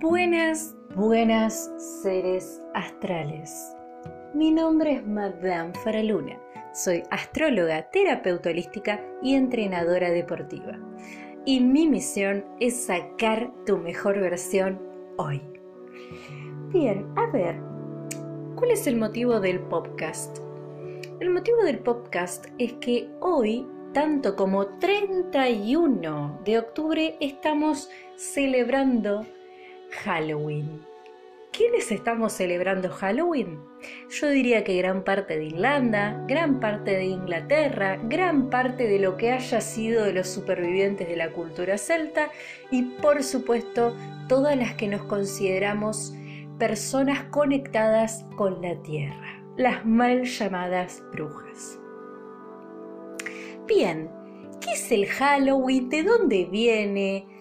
Buenas, buenas seres astrales. Mi nombre es Madame Faraluna. Soy astróloga, terapeuta holística y entrenadora deportiva. Y mi misión es sacar tu mejor versión hoy. Bien, a ver, ¿cuál es el motivo del podcast? El motivo del podcast es que hoy tanto como 31 de octubre estamos celebrando Halloween. ¿Quiénes estamos celebrando Halloween? Yo diría que gran parte de Irlanda, gran parte de Inglaterra, gran parte de lo que haya sido de los supervivientes de la cultura celta y por supuesto todas las que nos consideramos personas conectadas con la tierra, las mal llamadas brujas. Bien, ¿qué es el Halloween? ¿De dónde viene?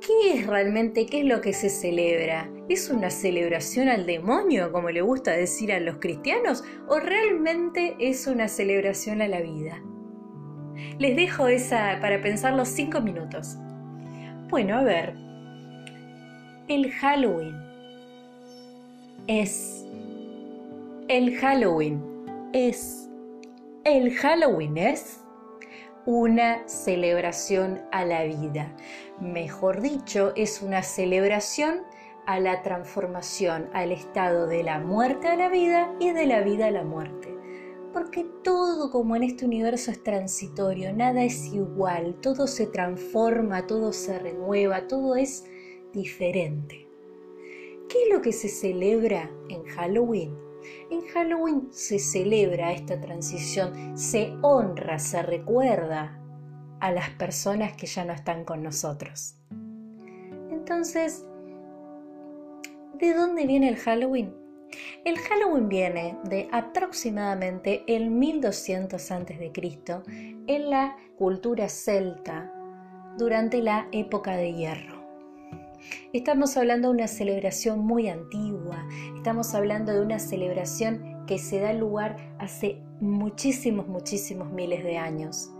¿Qué es realmente? ¿Qué es lo que se celebra? ¿Es una celebración al demonio, como le gusta decir a los cristianos? ¿O realmente es una celebración a la vida? Les dejo esa para pensar los cinco minutos. Bueno, a ver. El Halloween es. El Halloween es. El Halloween es una celebración a la vida. Mejor dicho, es una celebración a la transformación, al estado de la muerte a la vida y de la vida a la muerte. Porque todo como en este universo es transitorio, nada es igual, todo se transforma, todo se renueva, todo es diferente. ¿Qué es lo que se celebra en Halloween? En Halloween se celebra esta transición, se honra, se recuerda a las personas que ya no están con nosotros. Entonces, ¿de dónde viene el Halloween? El Halloween viene de aproximadamente el 1200 a.C. en la cultura celta durante la época de hierro. Estamos hablando de una celebración muy antigua, estamos hablando de una celebración que se da lugar hace muchísimos, muchísimos miles de años.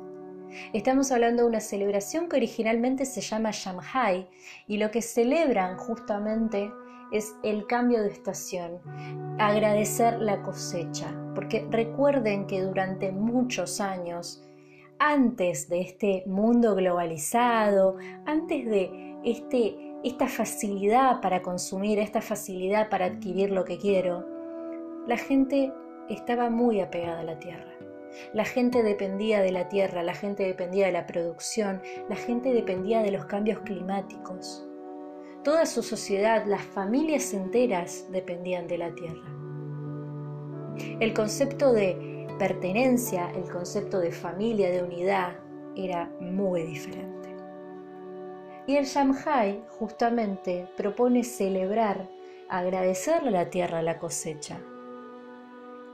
Estamos hablando de una celebración que originalmente se llama Shanghai y lo que celebran justamente es el cambio de estación, agradecer la cosecha, porque recuerden que durante muchos años, antes de este mundo globalizado, antes de este esta facilidad para consumir, esta facilidad para adquirir lo que quiero, la gente estaba muy apegada a la tierra. La gente dependía de la tierra, la gente dependía de la producción, la gente dependía de los cambios climáticos. Toda su sociedad, las familias enteras dependían de la tierra. El concepto de pertenencia, el concepto de familia, de unidad, era muy diferente. Y el Shanghai justamente propone celebrar, agradecerle a la tierra la cosecha,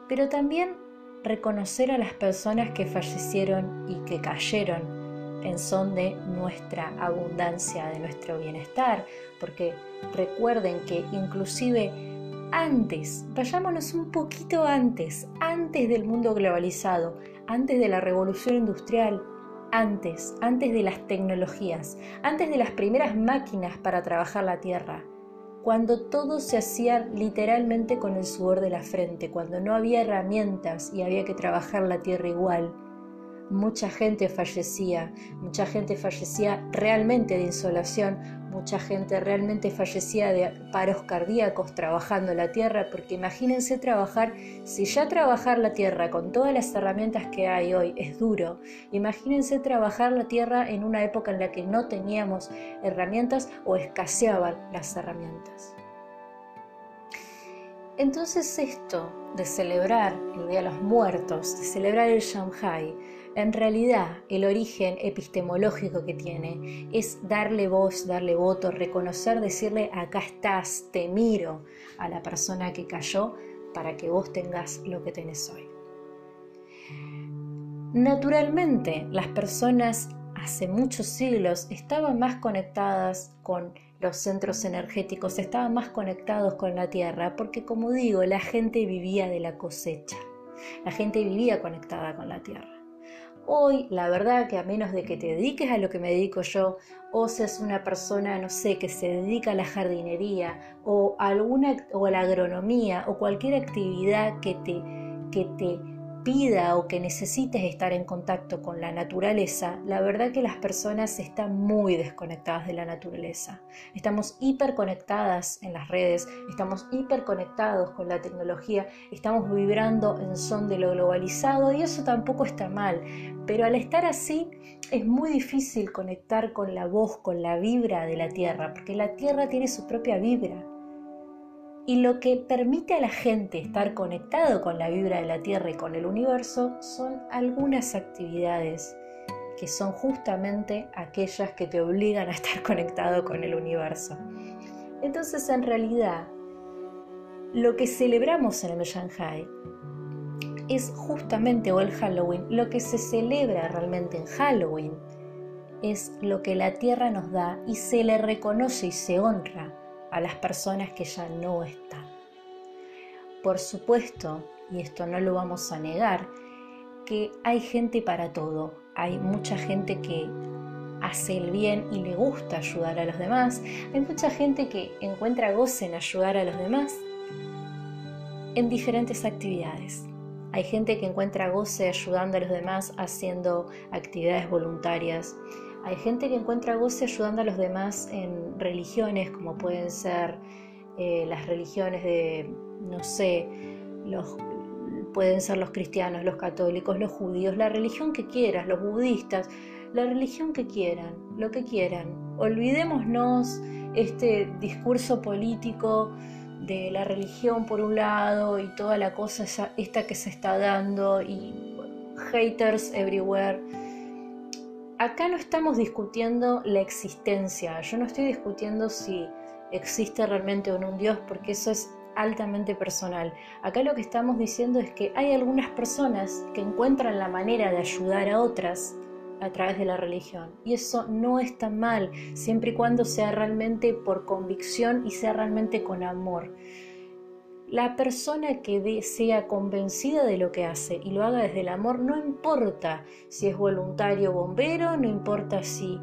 pero también reconocer a las personas que fallecieron y que cayeron en son de nuestra abundancia, de nuestro bienestar, porque recuerden que inclusive antes, vayámonos un poquito antes, antes del mundo globalizado, antes de la revolución industrial, antes, antes de las tecnologías, antes de las primeras máquinas para trabajar la tierra, cuando todo se hacía literalmente con el sudor de la frente, cuando no había herramientas y había que trabajar la tierra igual, mucha gente fallecía, mucha gente fallecía realmente de insolación, mucha gente realmente fallecía de paros cardíacos trabajando la tierra, porque imagínense trabajar, si ya trabajar la tierra con todas las herramientas que hay hoy es duro, imagínense trabajar la tierra en una época en la que no teníamos herramientas o escaseaban las herramientas. Entonces esto de celebrar el Día de los Muertos, de celebrar el Shanghai, en realidad, el origen epistemológico que tiene es darle voz, darle voto, reconocer, decirle, acá estás, te miro a la persona que cayó para que vos tengas lo que tenés hoy. Naturalmente, las personas hace muchos siglos estaban más conectadas con los centros energéticos, estaban más conectados con la tierra, porque como digo, la gente vivía de la cosecha, la gente vivía conectada con la tierra. Hoy, la verdad que a menos de que te dediques a lo que me dedico yo, o seas una persona, no sé, que se dedica a la jardinería o alguna o a la agronomía o cualquier actividad que te que te pida o que necesites estar en contacto con la naturaleza, la verdad que las personas están muy desconectadas de la naturaleza. Estamos hiperconectadas en las redes, estamos hiperconectados con la tecnología, estamos vibrando en son de lo globalizado y eso tampoco está mal, pero al estar así es muy difícil conectar con la voz, con la vibra de la Tierra, porque la Tierra tiene su propia vibra. Y lo que permite a la gente estar conectado con la vibra de la Tierra y con el universo son algunas actividades que son justamente aquellas que te obligan a estar conectado con el universo. Entonces, en realidad, lo que celebramos en el Shanghai es justamente, o el Halloween, lo que se celebra realmente en Halloween es lo que la Tierra nos da y se le reconoce y se honra a las personas que ya no están. Por supuesto, y esto no lo vamos a negar, que hay gente para todo. Hay mucha gente que hace el bien y le gusta ayudar a los demás. Hay mucha gente que encuentra goce en ayudar a los demás en diferentes actividades. Hay gente que encuentra goce ayudando a los demás haciendo actividades voluntarias. Hay gente que encuentra goce ayudando a los demás en religiones, como pueden ser eh, las religiones de, no sé, pueden ser los cristianos, los católicos, los judíos, la religión que quieras, los budistas, la religión que quieran, lo que quieran. Olvidémonos este discurso político de la religión por un lado y toda la cosa esta que se está dando y haters everywhere acá no estamos discutiendo la existencia, yo no estoy discutiendo si existe realmente o no un Dios, porque eso es altamente personal. Acá lo que estamos diciendo es que hay algunas personas que encuentran la manera de ayudar a otras a través de la religión. Y eso no está mal, siempre y cuando sea realmente por convicción y sea realmente con amor. La persona que sea convencida de lo que hace y lo haga desde el amor, no importa si es voluntario bombero, no importa si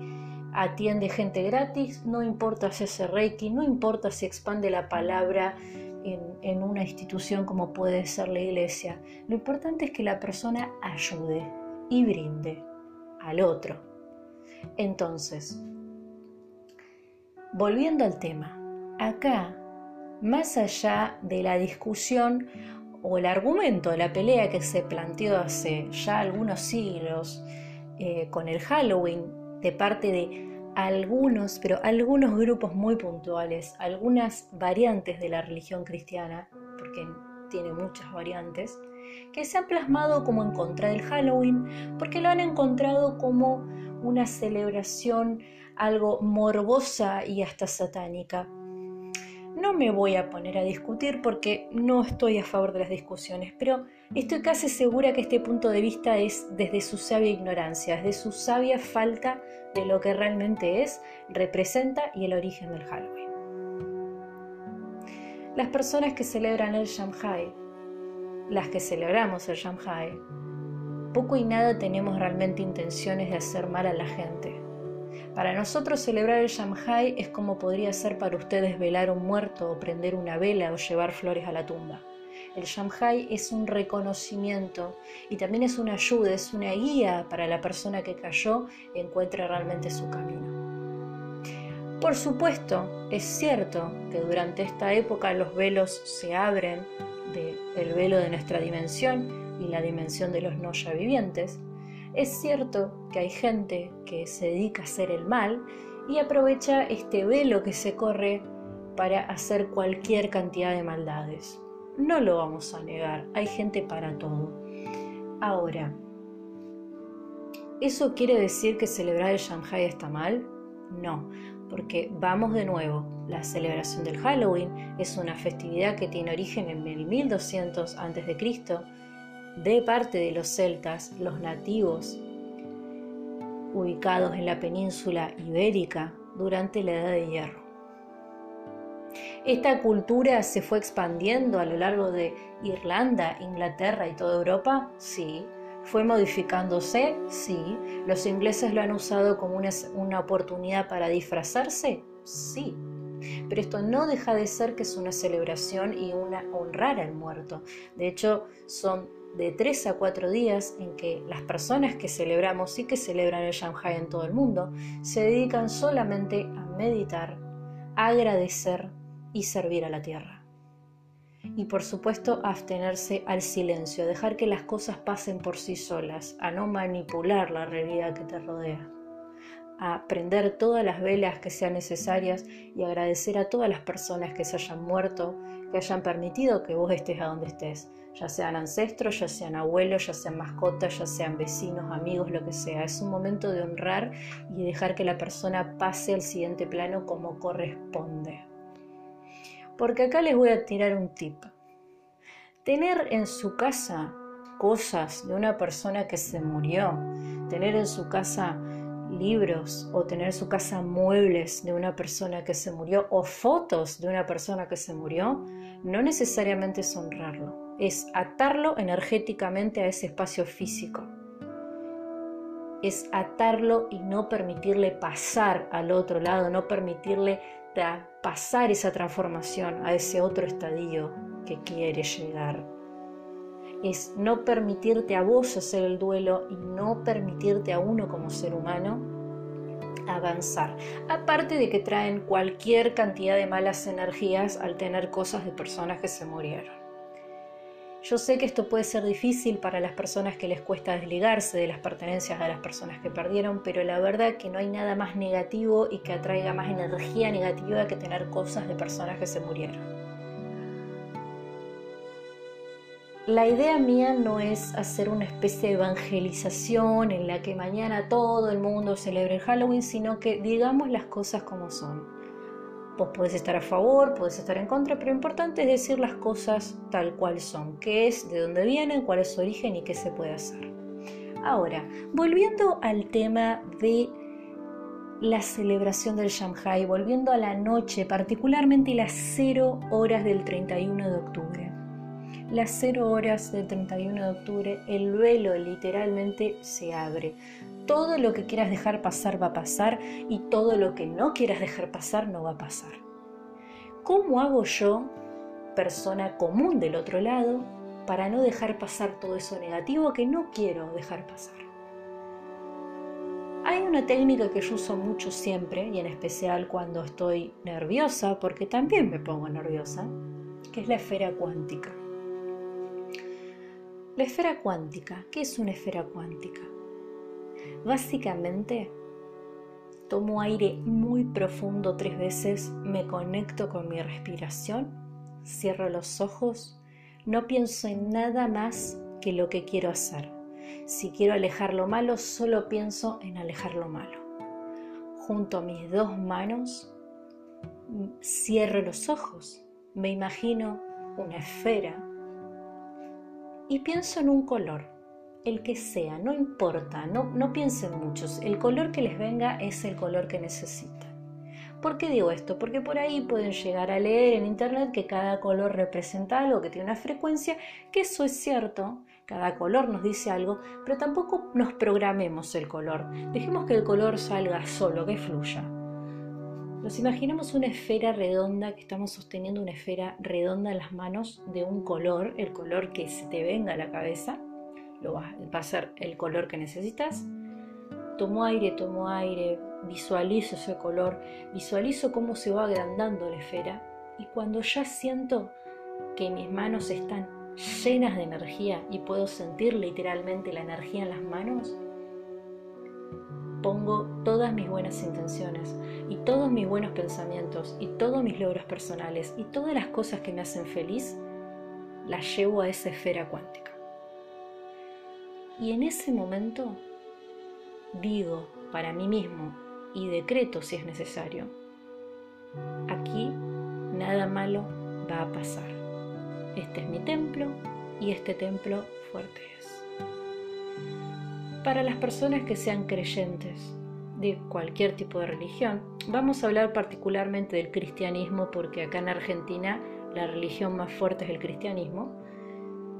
atiende gente gratis, no importa si hace reiki, no importa si expande la palabra en, en, una institución como puede ser la iglesia. Lo importante es que la persona ayude y brinde al otro. Entonces, volviendo al tema, acá más allá de la discusión o el argumento, la pelea que se planteó hace ya algunos siglos eh, con el Halloween de parte de algunos, pero algunos grupos muy puntuales, algunas variantes de la religión cristiana, porque tiene muchas variantes, que se han plasmado como en contra del Halloween, porque lo han encontrado como una celebración algo morbosa y hasta satánica. No me voy a poner a discutir porque no estoy a favor de las discusiones, pero estoy casi segura que este punto de vista es desde su sabia ignorancia, desde su sabia falta de lo que realmente es, representa y el origen del Halloween. Las personas que celebran el Shanghai, las que celebramos el Shanghai, poco y nada tenemos realmente intenciones de hacer mal a la gente para nosotros celebrar el Shanghai es como podría ser para ustedes velar un muerto o prender una vela o llevar flores a la tumba. El Shanghai es un reconocimiento y también es una ayuda, es una guía para la persona que cayó encuentre realmente su camino. Por supuesto, es cierto que durante esta época los velos se abren del velo de nuestra dimensión y la dimensión de los no ya vivientes, es cierto que hay gente que se dedica a hacer el mal y aprovecha este velo que se corre para hacer cualquier cantidad de maldades. No lo vamos a negar, hay gente para todo. Ahora, ¿eso quiere decir que celebrar el Shanghai está mal? No, porque vamos de nuevo, la celebración del Halloween es una festividad que tiene origen en el 1200 a.C de parte de los celtas, los nativos, ubicados en la península ibérica durante la Edad de Hierro. Esta cultura se fue expandiendo a lo largo de Irlanda, Inglaterra y toda Europa, sí, ¿Fue modificándose? Sí. ¿Los ingleses lo han usado como una, una oportunidad para disfrazarse? Sí. Pero esto no deja de ser que es una celebración y una honrar al muerto. De hecho, son de tres a cuatro días en que las personas que celebramos y que celebran el Shanghai en todo el mundo se dedican solamente a meditar, a agradecer y servir a la tierra. Y por supuesto, abstenerse al silencio, dejar que las cosas pasen por sí solas, a no manipular la realidad que te rodea a prender todas las velas que sean necesarias y agradecer a todas las personas que se hayan muerto, que hayan permitido que vos estés a donde estés, ya sean ancestros, ya sean abuelos, ya sean mascotas, ya sean vecinos, amigos, lo que sea. Es un momento de honrar y dejar que la persona pase al siguiente plano como corresponde. Porque acá les voy a tirar un tip. Tener en su casa cosas de una persona que se murió, tener en su casa libros o tener en su casa muebles de una persona que se murió o fotos de una persona que se murió, no necesariamente es honrarlo, es atarlo energéticamente a ese espacio físico. Es atarlo y no permitirle pasar al otro lado, no permitirle pasar esa transformación a ese otro estadio que quiere llegar. Es no permitirte a vos hacer el duelo y no permitirte a uno como ser humano avanzar. Aparte de que traen cualquier cantidad de malas energías al tener cosas de personas que se murieron. Yo sé que esto puede ser difícil para las personas que les cuesta desligarse de las pertenencias de las personas que perdieron, pero la verdad que no hay nada más negativo y que atraiga más energía negativa que tener cosas de personas que se murieron. La idea mía no es hacer una especie de evangelización en la que mañana todo el mundo celebre el Halloween, sino que digamos las cosas como son. Vos podés estar a favor, podés estar en contra, pero lo importante es decir las cosas tal cual son, qué es, de dónde vienen, cuál es su origen y qué se puede hacer. Ahora, volviendo al tema de la celebración del Shanghai, volviendo a la noche, particularmente las 0 horas del 31 de octubre las 0 horas del 31 de octubre, el velo literalmente se abre. Todo lo que quieras dejar pasar va a pasar y todo lo que no quieras dejar pasar no va a pasar. ¿Cómo hago yo, persona común del otro lado, para no dejar pasar todo eso negativo que no quiero dejar pasar? Hay una técnica que yo uso mucho siempre, y en especial cuando estoy nerviosa, porque también me pongo nerviosa, que es la esfera cuántica. La esfera cuántica, ¿qué es una esfera cuántica? Básicamente, tomo aire muy profundo tres veces, me conecto con mi respiración, cierro los ojos, no pienso en nada más que lo que quiero hacer. Si quiero alejar lo malo, solo pienso en alejar lo malo. Junto mis dos manos, cierro los ojos, me imagino una esfera y pienso en un color, el que sea, no importa, no, piensen muchos, el color que les venga es el color que necesitan. ¿Por qué digo esto? Porque por ahí pueden llegar a leer en internet que cada color representa algo, que tiene una frecuencia, que eso es cierto, cada color nos dice algo, pero tampoco nos programemos el color. Dejemos que el color salga solo, que fluya. Nos imaginamos una esfera redonda, que estamos sosteniendo una esfera redonda en las manos de un color, el color que se te venga a la cabeza, lo va, a ser el color que necesitas. Tomo aire, tomo aire, visualizo ese color, visualizo cómo se va agrandando la esfera y cuando ya siento que mis manos están llenas de energía y puedo sentir literalmente la energía en las manos, pongo todas mis buenas intenciones y todos mis buenos pensamientos y todos mis logros personales y todas las cosas que me hacen feliz, las llevo a esa esfera cuántica. Y en ese momento digo para mí mismo y decreto si es necesario, aquí nada malo va a pasar. Este es mi templo y este templo fuerte es para las personas que sean creyentes de cualquier tipo de religión. Vamos a hablar particularmente del cristianismo porque acá en Argentina la religión más fuerte es el cristianismo.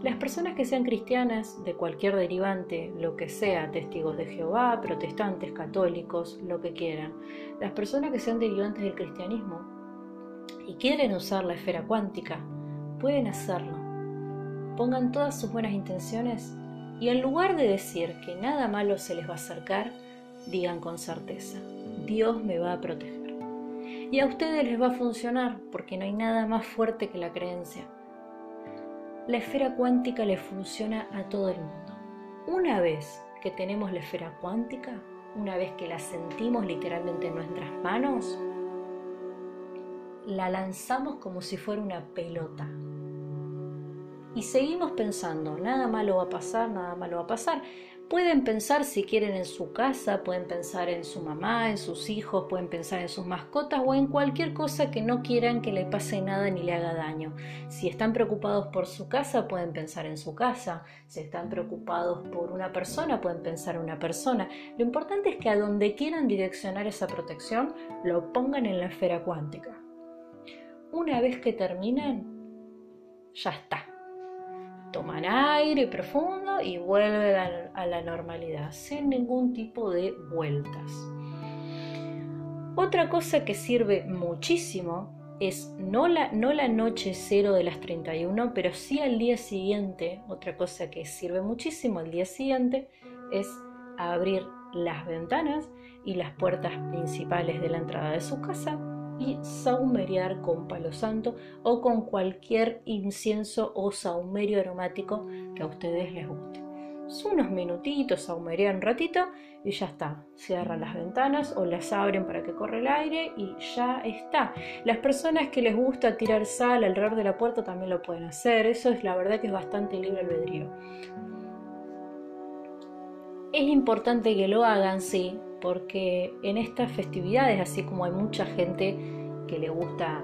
Las personas que sean cristianas, de cualquier derivante, lo que sea, testigos de Jehová, protestantes, católicos, lo que quieran, las personas que sean derivantes del cristianismo y quieren usar la esfera cuántica, pueden hacerlo. Pongan todas sus buenas intenciones y en lugar de decir que nada malo se les va a acercar, digan con certeza, Dios me va a proteger. Y a ustedes les va a funcionar porque no hay nada más fuerte que la creencia la esfera cuántica le funciona a todo el mundo. Una vez que tenemos la esfera cuántica, una vez que la sentimos literalmente en nuestras manos, la lanzamos como si fuera una pelota. Y seguimos pensando, nada malo va a pasar, nada malo va a pasar. Pueden pensar si quieren en su casa, pueden pensar en su mamá, en sus hijos, pueden pensar en sus mascotas o en cualquier cosa que no quieran que le pase nada ni le haga daño. Si están preocupados por su casa, pueden pensar en su casa. Si están preocupados por una persona, pueden pensar en una persona. Lo importante es que a donde quieran direccionar esa protección, lo pongan en la esfera cuántica. Una vez que terminen, ya está toman aire profundo y vuelven a la normalidad, sin ningún tipo de vueltas. Otra cosa que sirve muchísimo es no la, no la noche cero de las 31, pero sí al día siguiente, otra cosa que sirve muchísimo al día siguiente es abrir las ventanas y las puertas principales de la entrada de su casa y saumerear con palo santo o con cualquier incienso o saumerio aromático que a ustedes les guste. Son unos minutitos, saumerean un ratito y ya está. Cierran las ventanas o las abren para que corra el aire y ya está. Las personas que les gusta tirar sal alrededor de la puerta también lo pueden hacer. Eso es la verdad que es bastante libre albedrío. Es importante que lo hagan, sí, porque en estas festividades, así como hay mucha gente que le gusta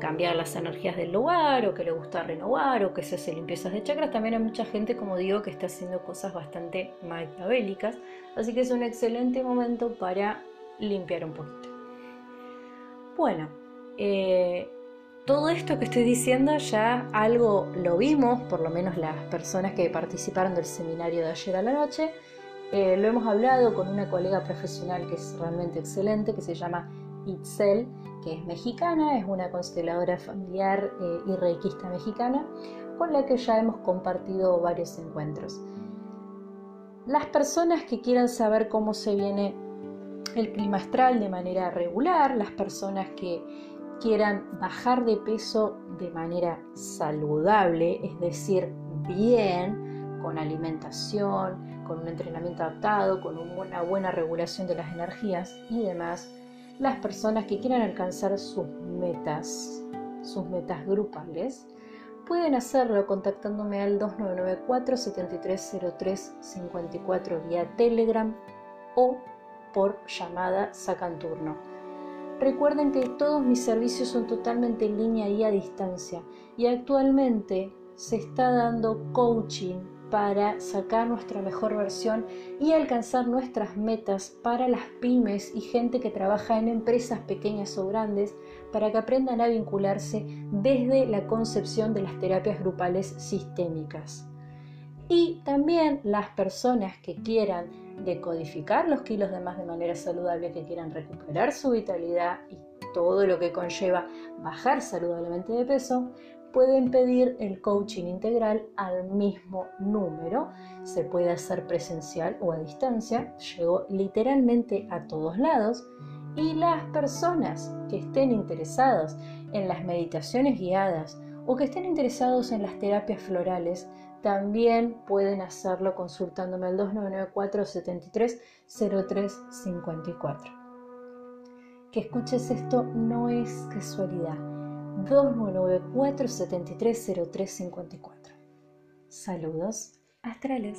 cambiar las energías del lugar o que le gusta renovar o que se hace limpiezas de chakras, también hay mucha gente, como digo, que está haciendo cosas bastante maquiavélicas, así que es un excelente momento para limpiar un poquito. Bueno, eh, todo esto que estoy diciendo ya algo lo vimos, por lo menos las personas que participaron del seminario de ayer a la noche, eh, lo hemos hablado con una colega profesional que es realmente excelente, que se llama Itzel, que es mexicana, es una consteladora familiar eh, y reikista mexicana, con la que ya hemos compartido varios encuentros. Las personas que quieran saber cómo se viene el clima astral de manera regular, las personas que quieran bajar de peso de manera saludable, es decir, bien, con alimentación, con un entrenamiento adaptado, con una buena regulación de las energías y demás, las personas que quieran alcanzar sus metas, sus metas grupales, pueden hacerlo contactándome al 2994 730354 vía Telegram o por llamada Sacanturno. Recuerden que todos mis servicios son totalmente en línea y a distancia y actualmente se está dando coaching para sacar nuestra mejor versión y alcanzar nuestras metas para las pymes y gente que trabaja en empresas pequeñas o grandes para que aprendan a vincularse desde la concepción de las terapias grupales sistémicas. Y también las personas que quieran decodificar los kilos de más de manera saludable, que quieran recuperar su vitalidad y todo lo que conlleva bajar saludablemente de peso, pueden pedir el coaching integral al mismo número. Se puede hacer presencial o a distancia. Llegó literalmente a todos lados. Y las personas que estén interesadas en las meditaciones guiadas o que estén interesados en las terapias florales, también pueden hacerlo consultándome al 2994 73 0354. Que escuches esto no es casualidad 294 730354. Saludos astrales.